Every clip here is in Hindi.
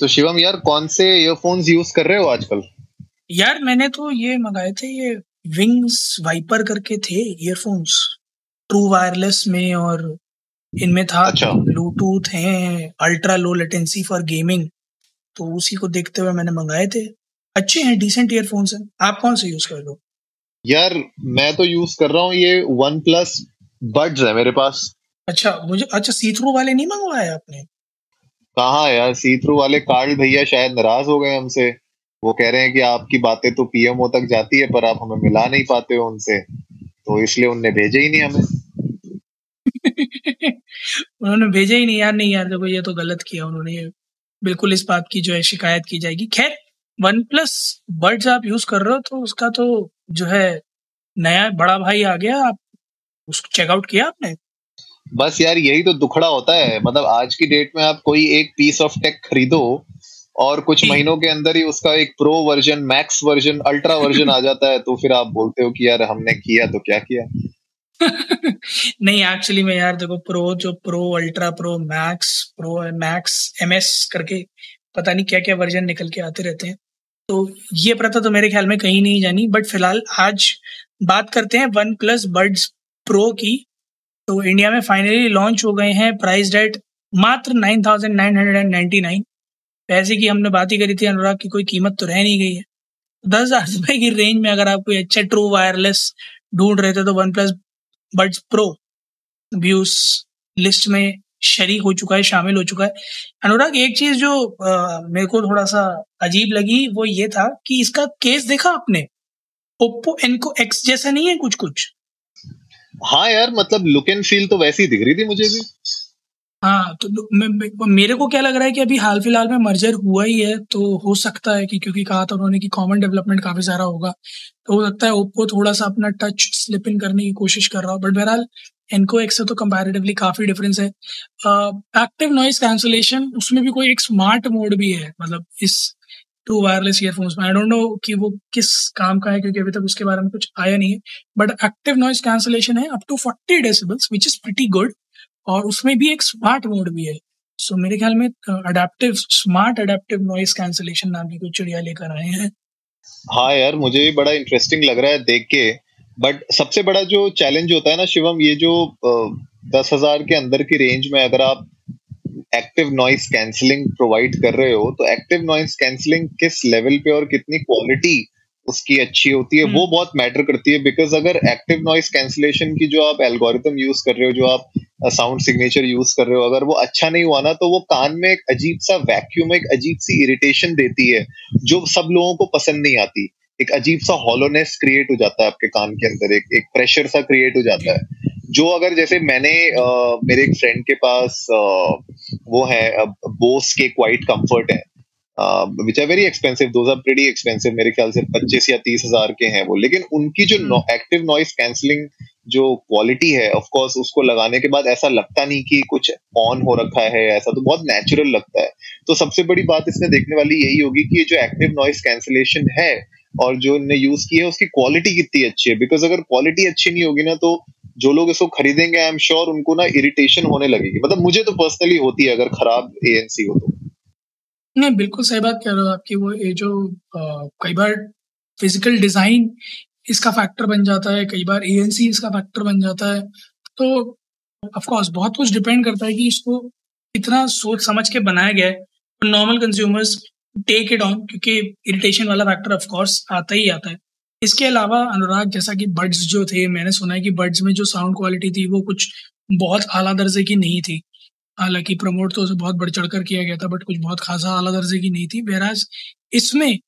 तो शिवम यार कौन से ईयरफोन्स यूज़ कर रहे हो आजकल? यार मैंने तो ये मंगाए थे ये विंग्स वाइपर करके थे ईयरफोन्स ट्रू वायरलेस में और इनमें था अच्छा। ब्लूटूथ है ultra low latency for gaming तो उसी को देखते हुए मैंने मंगाए थे। अच्छे हैं डिसेंट ईयरफोन्स हैं। आप कौन से यूज़ कर रहे हो? यार मैं तो यूज़ कर रहा हूँ ये वन प्लस बड्स है मेरे पास। अच्छा मुझे अच्छा सी थ्रू वाले नहीं मंगवाए आपने? कहाँ यार सी थ्रू वाले कार्ल भैया शायद नाराज़ हो गए हमसे। वो कह रहे हैं कि आपकी बातें तो पीएमओ तक जाती है, पर आप हमें मिला नहीं पाते हो उनसे। तो इसलिए उनने भेजे ही नहीं हमें। उन्होंने भेजा ही नहीं। यार नहीं यार, देखो ये तो गलत किया उन्होंने। बिल्कुल इस बात की जो है शिकायत की जाएगी। खैर वन प्लस बर्ड्स आप यूज़ कर रहे हो तो उसका तो जो है नया बड़ा भाई आ गया। आप उसको चेकआउट किया आपने? बस यार यही तो दुखड़ा होता है। मतलब आज की डेट में आप कोई एक पीस ऑफ़ टेक खरीदो और कुछ महीनों के अंदर ही उसका एक pro version max version ultra version आ जाता है तो फिर आप बोलते हो कि यार हमने किया तो क्या किया? नहीं एक्चुअली में यार देखो प्रो जो pro ultra pro max pro max M S करके पता नहीं क्या क्या वर्जन निकल के आते रहते हैं। तो ये प्रथा तो मेरे ख्याल में कहीं नहीं जानी बट फ़िलहाल आज बात करते हैं वन प्लस बर्ड्स प्रो की। तो इंडिया में फाइनली लॉन्च हो गए हैं प्राइस डेट मात्र nine thousand nine hundred and ninety nine पैसे की हमने बात ही करी थी अनुराग की कोई कीमत तो रह नहीं गई है। दस हज़ार रुपए की रेंज में अगर आप कोई अच्छा ट्रू वायरलेस ढूंढ रहे थे तो वन प्लस बड्स प्रो भी उस लिस्ट में शरीक हो चुका है शामिल हो चुका है। अनुराग एक चीज़ जो अ, मेरे को थोड़ा सा अजीब लगी वो ये था कि इसका केस देखा आपने? ओप्पो एनको एक्स जैसा नहीं है कुछ कुछ हाँ यार मतलब लुक एंड फील तो वैसी दिख रही थी मुझे भी। हाँ तो मेरे को क्या लग रहा है कि अभी हाल फ़िलहाल में मर्जर हुआ ही है तो हो सकता है कि, क्योंकि कहा था उन्होंने कि कॉमन डेवलपमेंट काफ़ी सारा होगा तो हो सकता है ओप्पो थोड़ा सा अपना टच स्लिप इन करने की कोशिश कर रहा हो बट बहरहाल एनको एक्स से तो कंपैरेटिवली काफ़ी डिफरेंस है। एक्टिव नॉइस कैंसलेशन उसमें भी कोई एक स्मार्ट मोड भी है मतलब इस ट्रू वायरलेस ईयरफोन्स में। आई डोंट नो कि वो किस काम का है क्योंकि अभी तक उसके बारे में कुछ आया नहीं है। बट एक्टिव नॉइस कैंसलेशन है up to 40 decibels which is pretty good और उसमें भी एक स्मार्ट मोड भी है। सो so, मेरे ख्याल में adaptive smart adaptive noise cancellation नाम की कुछ चिड़िया लेकर आए हैं। हाँ यार मुझे भी बड़ा इंटरेस्टिंग लग रहा है देख के। बट सबसे बड़ा जो चैलेंज होता है ना शिवम ये जो दस हज़ार के अंदर की रेंज में अगर आप एक्टिव नॉइस कैंसलिंग प्रोवाइड कर रहे हो तो एक्टिव नॉइस कैंसलिंग किस लेवल पे और कितनी क्वालिटी उसकी अच्छी होती है वो हम्म। बहुत मैटर करती है बिकॉज़ अगर एक्टिव नॉइस कैंसलेशन की जो आप एल्गोरिथम यूज़ कर रहे हो जो आप साउंड सिग्नेचर यूज़ कर रहे हो अगर वो अच्छा नहीं हुआ ना तो वो कान में एक अजीब सा वैक्यूम एक अजीब सी इरिटेशन देती है जो सब लोगों को पसंद नहीं आती एक अजीब सा हॉलोनेस क्रिएट हो जाता है आपके कान के अंदर एक एक प्रेशर सा क्रिएट हो जाता है जो अगर जैसे मैंने अ, मेरे एक फ्रेंड के पास अ, वो है बोस के क्वाइट कंफर्ट है। Which are very expensive those are pretty expensive मेरे ख्याल से पच्चीस या तीस हज़ार के हैं वो। लेकिन उनकी जो। एक्टिव नॉइस कैंसलिंग जो क्वालिटी है ऑफ़ कोर्स उसको लगाने के बाद ऐसा लगता नहीं कि कुछ ऑन हो रखा है ऐसा तो बहुत नेचुरल लगता है। तो सबसे बड़ी बात इसमें देखने वाली यही होगी कि ये जो एक्टिव नॉइस कैंसिलेशन है और जो इनने यूज़ की है उसकी क्वालिटी कितनी अच्छी है। बिकॉज़ अगर क्वालिटी अच्छी नहीं होगी ना तो जो लोग इसको खरीदेंगे आई एम श्योर उनको ना इरिटेशन होने लगेगी। मतलब मुझे तो पर्सनली होती है, अगर खराब एएनसी हो तो। नहीं, बिल्कुल सही बात कह रहे हो आपकी वो ये जो कई बार फ़िज़िकल डिज़ाइन इसका फैक्टर बन जाता है, कई बार एएनसी इसका फैक्टर बन जाता है। तो ऑफ़ कोर्स बहुत कुछ डिपेंड करता है कि इसको कितना सोच समझ के बनाया गया है normal consumers take it on क्योंकि इरिटेशन वाला फैक्टर ऑफ़ कोर्स आता ही आता है। इसके अलावा अनुराग, जैसा कि बर्ड्स जो थे, मैंने सुना है कि बर्ड्स में जो साउंड क्वालिटी थी, वो कुछ बहुत आला दर्जे की नहीं थी। हालाँकि प्रमोट तो उसे बहुत बढ़ चढ़ कर किया गया था बट कुछ बहुत खासा आला दर्जे की नहीं थी। बहराज इसमें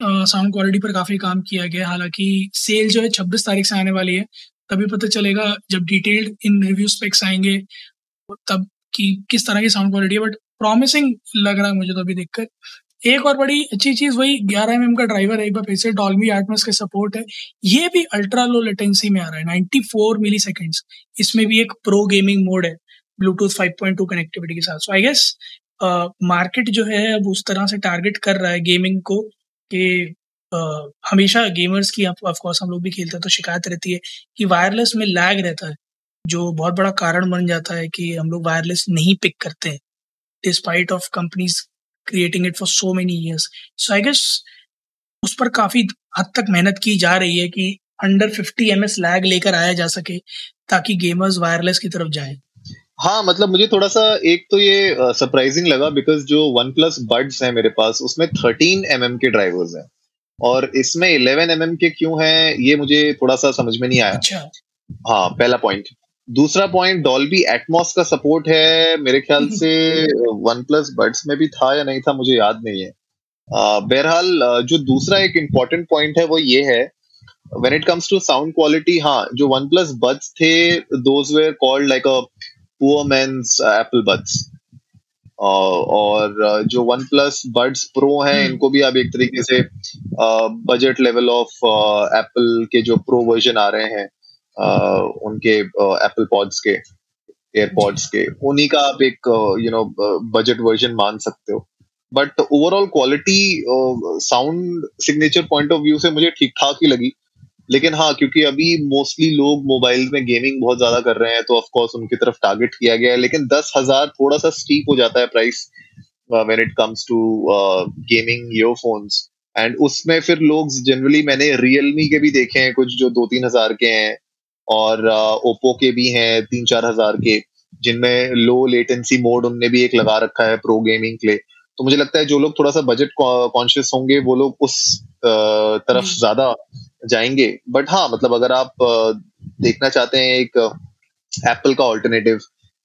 साउंड क्वालिटी पर काफ़ी काम किया गया। हालाँकि सेल जो है छब्बीस तारीख से आने वाली है। तभी पता चलेगा जब डिटेल्ड इन रिव्यू स्पेक्स आएँगे, तब कि किस तरह की साउंड क्वालिटी है। बट प्रॉमिसिंग लग रहा है मुझे तो अभी देखकर। एक और बड़ी अच्छी चीज़ वही 11 एम का ड्राइवर है एक बार फिर से डॉल्बी एटमॉस के सपोर्ट है। ये भी अल्ट्रा लो लेटेंसी में आ रहा है 94 मिली सेकेंड्स इसमें भी एक प्रो गेमिंग मोड है ब्लूटूथ 5.2 कनेक्टिविटी के साथ। सो आई गेस मार्केट जो है अब उस तरह से टारगेट कर रहा है गेमिंग को कि uh, हमेशा गेमर्स की ऑफकोर्स हम लोग भी खेलते हैं तो शिकायत रहती है कि वायरलेस में लैग रहता है जो बहुत बड़ा कारण बन जाता है कि हम लोग वायरलेस नहीं पिक करते हैं despite of companies creating it for so many years so I guess उस पर काफ़ी हद तक मेहनत की जा रही है कि अंडर 50 एम एस लैग लेकर आया जा सके ताकि गेमर्स वायरलेस की तरफ़ जाए। हाँ मतलब मुझे थोड़ा सा एक तो ये सरप्राइजिंग uh, लगा बिकॉज़ जो वन प्लस बड्स है मेरे पास उसमें थर्टीन एम mm के ड्राइवर्स हैं। और इसमें इलेवन एम mm के क्यों हैं ये मुझे थोड़ा सा समझ में नहीं आया। अच्छा। हाँ पहला पॉइंट दूसरा पॉइंट डॉल्बी एटमॉस का सपोर्ट है मेरे ख्याल से वन प्लस बर्ड्स में भी था या नहीं था मुझे याद नहीं है बहरहाल जो दूसरा एक इंपॉर्टेंट पॉइंट है वो ये है when it comes to sound quality हाँ जो वन प्लस बड्स थे those were called like a poor man's Apple buds और जो वन प्लस बर्ड्स प्रो हैं हम्म। इनको भी अब एक तरीके से बजट लेवल ऑफ़ एप्पल के जो प्रो वर्जन आ रहे हैं उनके एप्पल पॉड्स के एयरपॉड्स के, उन्हीं का आप एक यू नो बजट वर्जन मान सकते हो। But overall quality sound signature point of view से मुझे ठीक ठाक ही लगी। लेकिन हाँ क्योंकि अभी मोस्टली लोग मोबाइल में गेमिंग बहुत ज़्यादा कर रहे हैं तो ऑफकोर्स उनकी तरफ़ टारगेट किया गया है। लेकिन दस हज़ार थोड़ा सा स्टीप हो जाता है price when it comes to gaming earphones and उसमें फिर लोग जनरली मैंने रियलमी के भी देखे हैं, कुछ जो दो तीन हज़ार के हैं। और ओप्पो के भी हैं तीन चार हज़ार के जिनमें लो लेटेंसी मोड उनने भी एक लगा रखा है प्रो गेमिंग के लिए। तो मुझे लगता है जो लोग थोड़ा सा बजट कॉन्शियस होंगे वो लोग उस तरफ़ हम्म। ज़्यादा जाएँगे। बट हाँ मतलब अगर आप देखना चाहते हैं एक एप्पल का ऑल्टरनेटिव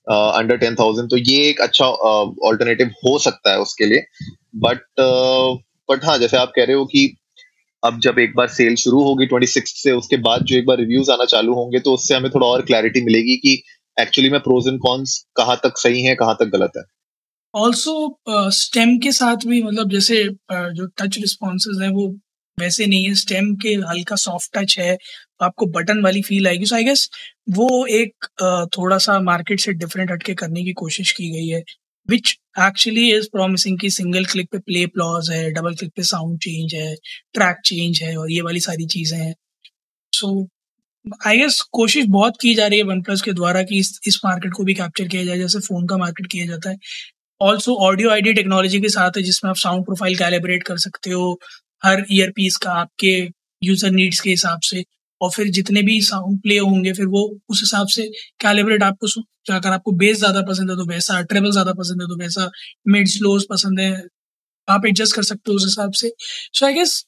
अंडर टेन थाउज़ेंड तो ये एक अच्छा ऑल्टरनेटिव हो सकता है उसके लिए। बट बट हाँ जैसे आप कह रहे हो कि अब जब एक बार सेल शुरू होगी ट्वेंटी सिक्स से उसके बाद जो एक बार रिव्यूज़ आना चालू होंगे तो उससे हमें थोड़ा और क्लैरिटी मिलेगी कि एक्चुअली में प्रोज एंड कॉन्स कहाँ तक सही है कहाँ तक गलत है। ऑल्सो स्टेम uh, के साथ भी मतलब जैसे uh, जो टच रिस्पॉन्सेज है वो वैसे नहीं है। स्टेम के हल्का सॉफ्ट टच है आपको बटन वाली फील आएगी। सो आई गेस वो एक uh, थोड़ा सा मार्केट से डिफरेंट हटके करने की कोशिश की गई है विच एक्चुअली इज़ प्रॉमिसिंग की सिंगल क्लिक पे प्ले प्लॉज है डबल क्लिक पे साउंड चेंज है ट्रैक चेंज है और ये वाली सारी चीज़ें हैं। सो आई गेस कोशिश बहुत की जा रही है वन प्लस के द्वारा कि इस इस मार्केट को भी कैप्चर किया जाए, जैसे फ़ोन का मार्केट किया जाता है। ऑल्सो ऑडियो आईडी टेक्नोलॉजी के साथ है, जिसमें आप साउंड प्रोफ़ाइल कैलिब्रेट कर सकते हो, हर ईयर पीस का आपके यूज़र नीड्स के हिसाब से। और फिर जितने भी साउंड प्ले होंगे फिर वो उस हिसाब से कैलिब्रेट आपको अगर आपको बेस ज़्यादा पसंद है तो वैसा ट्रेबल ज़्यादा पसंद है तो वैसा मिड स्लोज पसंद है आप एडजस्ट कर सकते हो उस हिसाब से। सो आई गेस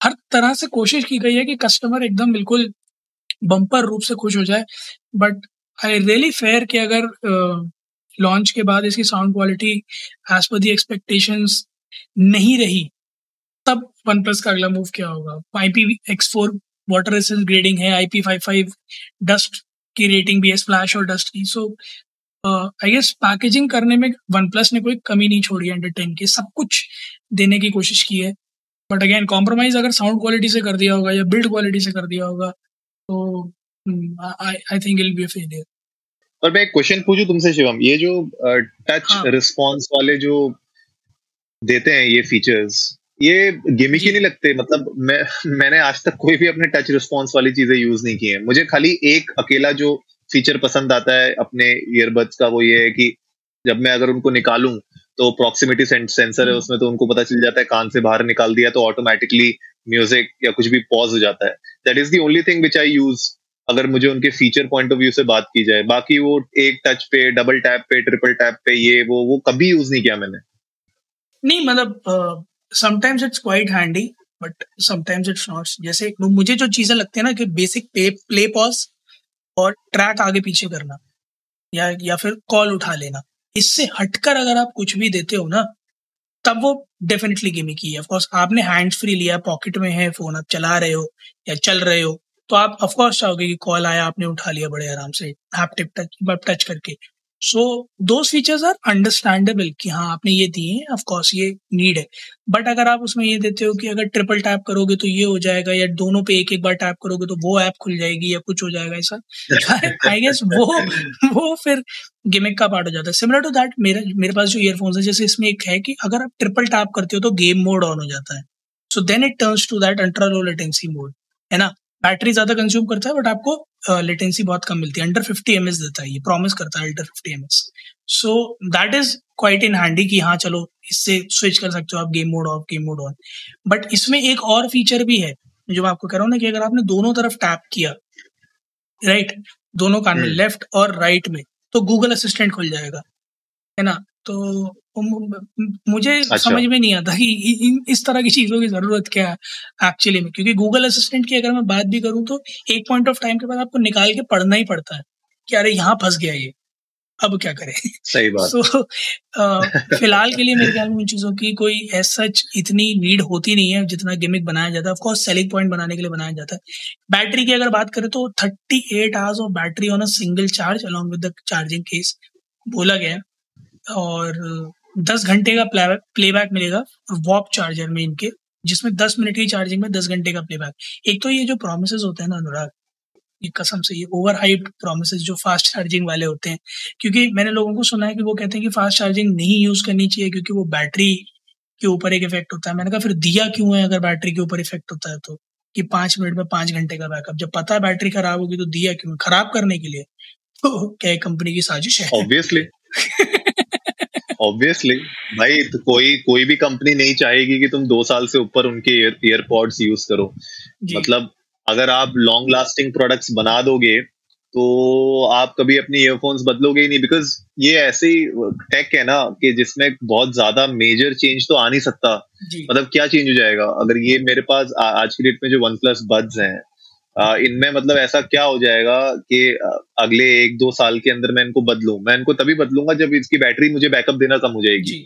हर तरह से कोशिश की गई है कि कस्टमर एकदम बिल्कुल बम्पर रूप से खुश हो जाए। बट आई रियली फेयर कि अगर लॉन्च uh, के बाद इसकी साउंड क्वालिटी एज पर दी एक्सपेक्टेशंस नहीं रही तब वन प्लस का अगला मूव क्या होगा? I P X four water resist grading है I P five five dust की रेटिंग भी है स्प्लैश और डस्ट की। सो आई गेस पैकेजिंग करने में वन प्लस ने कोई कमी नहीं छोड़ी है अंडर टेन के। सब कुछ देने की कोशिश की है। बट अगेन कॉम्प्रोमाइज अगर साउंड क्वालिटी से कर दिया होगा या बिल्ड क्वालिटी से कर दिया होगा तो I think it'll be failure और मैं एक क्वेश्चन पूछूँ तुमसे शिवम? ये जो टच uh, रिस्पॉन्स हाँ. वाले जो देते हैं ये फीचर्स ये गिमिक ही नहीं लगते मतलब मैं मैंने आज तक कोई भी अपने टच रिस्पॉन्स वाली चीज़ें यूज़ नहीं की है। मुझे खाली एक अकेला जो फीचर पसंद आता है अपने ईयरबड्स का वो ये है कि जब मैं अगर उनको निकालूं तो प्रॉक्सिमिटी सेंसर है उसमें तो उनको पता चल जाता है कान से बाहर निकाल दिया तो ऑटोमेटिकली म्यूज़िक या कुछ भी पॉज हो जाता है। That is the only thing which I use अगर मुझे उनके फीचर पॉइंट ऑफ़ व्यू से बात की जाए। बाकी वो एक टच पे डबल टैप पे ट्रिपल टैप पे ये वो वो कभी यूज़ नहीं किया मैंने। नहीं मतलब sometimes it's quite handy but sometimes it's not जैसे मुझे जो चीज़ें लगती है ना कि बेसिक पे प्ले पॉज और ट्रैक आगे पीछे करना, या या फिर कॉल उठा लेना, इससे हटकर अगर आप कुछ भी देते हो ना, तब वो डेफिनेटली गेमिंग की है। ऑफकोर्स आपने हैंड्स फ्री लिया पॉकेट में है फ़ोन आप चला रहे हो, या चल रहे हो तो आप ऑफकोर्स चाहोगे कि कॉल आया, आपने उठा लिया बड़े आराम से हैप्टिक टच टच करके। So those features are understandable कि हाँ आपने ये दिए हैं ऑफकोर्स ये नीड है। बट अगर आप उसमें ये देते हो कि अगर ट्रिपल टैप करोगे तो ये हो जाएगा या दोनों पे एक एक बार टैप करोगे तो वो ऐप खुल जाएगी या कुछ हो जाएगा ऐसा। आई गेस वो वो फिर गेमिंग का पार्ट हो जाता है। सिमिलर टू दैट मेरे मेरे पास जो ईयरफोन्स है, जैसे इसमें एक है कि अगर आप ट्रिपल टैप करते हो तो गेम मोड ऑन हो जाता है। So then it turns to that ultra low latency mode है ना? बैटरी ज़्यादा कंज्यूम करता है बट आपको लेटेंसी uh, बहुत कम मिलती है। अंडर फिफ्टी एम देता है ये प्रॉमिस करता है under fifty M so that is quite in handy कि हाँ चलो इससे स्विच कर सकते हो आप game mode off game mode on but इसमें एक और फीचर भी है जो मैं आपको कह रहा हूँ ना कि अगर आपने दोनों तरफ़ टैप किया राइट right, दोनों कान में लेफ़्ट हम्म। और राइट right में तो गूगल असिस्टेंट खुल जाएगा है ना? तो मुझे अच्छा। समझ में नहीं आता कि इस तरह की चीज़ों की ज़रूरत क्या है एक्चुअली में। क्योंकि गूगल असिस्टेंट की अगर मैं बात भी करूँ तो एक पॉइंट ऑफ़ टाइम के बाद आपको निकाल के पढ़ना ही पड़ता है कि अरे यहाँ फंस गया ये अब क्या करें? सही बात। सो so, फ़िलहाल के लिए मेरे ख्याल में उन चीज़ों की कोई एज सच इतनी नीड होती नहीं है जितना गिमिक बनाया जाता है। ऑफकोर्स सेलिंग पॉइंट बनाने के लिए बनाया जाता है। बैटरी की अगर बात करें तो thirty eight hours of battery on a single charge along with the charging case बोला गया और दस घंटे का प्लेबैक मिलेगा वॉप चार्जर में इनके जिसमें दस मिनट की चार्जिंग में दस घंटे का प्लेबैक एक तो ये जो प्रोमिस होते हैं ना अनुराग ये कसम से ये ओवर हाइप प्रोमिस जो फास्ट चार्जिंग वाले होते हैं क्योंकि मैंने लोगों को सुना है कि वो कहते हैं कि फास्ट चार्जिंग नहीं यूज़ करनी चाहिए क्योंकि वो बैटरी के ऊपर एक इफ़ेक्ट होता है। मैंने कहा फिर दिया क्यों है अगर बैटरी के ऊपर इफ़ेक्ट होता है तो? कि पाँच मिनट में पाँच घंटे का बैकअप जब पता है बैटरी खराब होगी तो दिया क्यों? खराब करने के लिए। तो क्या कंपनी की साजिश है? ऑब्वियसली ऑब्वियसली भाई तो कोई कोई भी कंपनी नहीं चाहेगी कि तुम दो साल से ऊपर उनके ईयरपॉड्स यूज़ करो। मतलब अगर आप लॉन्ग लास्टिंग प्रोडक्ट्स बना दोगे तो आप कभी अपनी ईयरफोन्स बदलोगे ही नहीं बिकॉज़ ये ऐसे ही टेक है ना कि जिसमें बहुत ज़्यादा मेजर चेंज तो आ नहीं सकता। मतलब क्या चेंज हो जाएगा? अगर ये मेरे पास आ, आज की डेट में जो वन प्लस बड्स हैं इनमें मतलब ऐसा क्या हो जाएगा कि अगले एक दो साल के अंदर मैं इनको बदलू। मैं इनको तभी बदलूँगा जब इसकी बैटरी मुझे बैकअप देना कम हो जाएगी।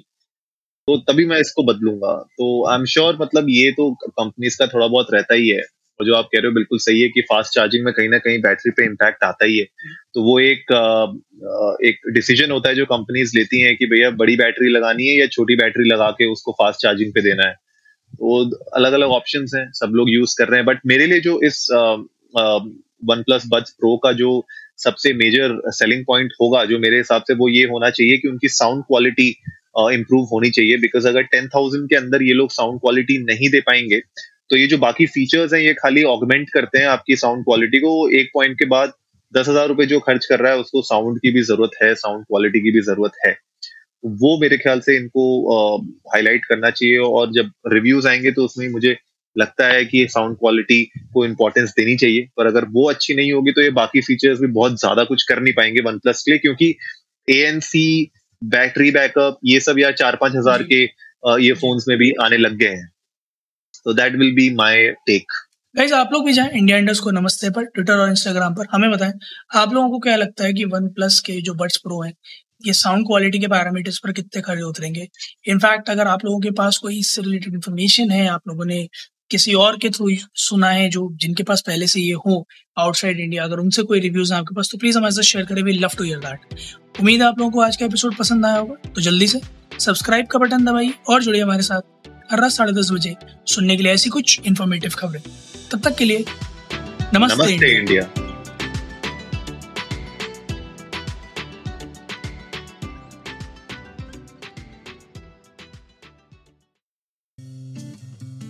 तो तभी मैं इसको बदलूँगा। तो आई एम श्योर मतलब ये तो कंपनीज़ का थोड़ा बहुत रहता ही है। और जो आप कह रहे हो बिल्कुल सही है कि फास्ट चार्जिंग में कहीं ना कहीं बैटरी पे इम्पैक्ट आता ही है। तो वो एक एक डिसीज़न होता है जो कंपनीज़ लेती हैं कि भैया बड़ी बैटरी लगानी है या छोटी बैटरी लगा के उसको फास्ट चार्जिंग पे देना है। वो अलग अलग ऑप्शन हैं, सब लोग यूज़ कर रहे हैं। बट मेरे लिए जो इस वन प्लस बड्स प्रो का जो सबसे मेजर सेलिंग पॉइंट होगा, जो मेरे हिसाब से वो ये होना चाहिए कि उनकी साउंड क्वालिटी इंप्रूव होनी चाहिए। बिकॉज़ अगर टेन थाउज़ेंड के अंदर ये लोग साउंड क्वालिटी नहीं दे पाएँगे तो ये जो बाकी फीचर्स हैं, ये खाली ऑगमेंट करते हैं आपकी साउंड क्वालिटी को। एक पॉइंट के बाद दस हज़ार रुपए जो खर्च कर रहा है, उसको साउंड की भी ज़रूरत है साउंड क्वालिटी की भी ज़रूरत है। वो मेरे ख्याल से इनको हाईलाइट करना चाहिए और जब रिव्यूज़ आएँगे तो उसमें मुझे लगता है कि साउंड क्वालिटी को इम्पोर्टेंस देनी चाहिए। पर अगर वो अच्छी नहीं होगी तो ये बाकी फीचर्स भी बहुत ज़्यादा कुछ कर नहीं पाएँगे वन प्लस के लिए क्योंकि A N C battery backup ये सब यार चार पाँच हज़ार के ये फोन्स में भी आने लग गए हैं। तो that will be my take guys आप लोग भी जाएँ इंडिया इंडस्ट को नमस्ते पर ट्विटर और इंस्टाग्राम पर हमें बताएँ आप लोगों को क्या लगता है कि वन प्लस के जो बड्स प्रो हैं ये साउंड क्वालिटी के पैरामीटर्स पर कितने खड़े उतरेंगे? इनफैक्ट अगर आप लोगों के पास कोई इससे रिलेटेड इन्फॉर्मेशन है आप लोगों ने किसी और के थ्रू सुना है जो जिनके पास पहले से ये हो आउटसाइड इंडिया अगर उनसे कोई रिव्यूज़ है आपके पास तो प्लीज़ हमारे साथ शेयर करें we love to hear that उम्मीद है आप लोगों को आज का एपिसोड पसंद आया होगा तो जल्दी से सब्सक्राइब का बटन दबाइए और जुड़िए हमारे साथ हर रात साढ़े दस बजे सुनने के लिए ऐसी कुछ इन्फॉर्मेटिव खबरें। तब तक के लिए नमस्ते, नमस्ते इंडिया,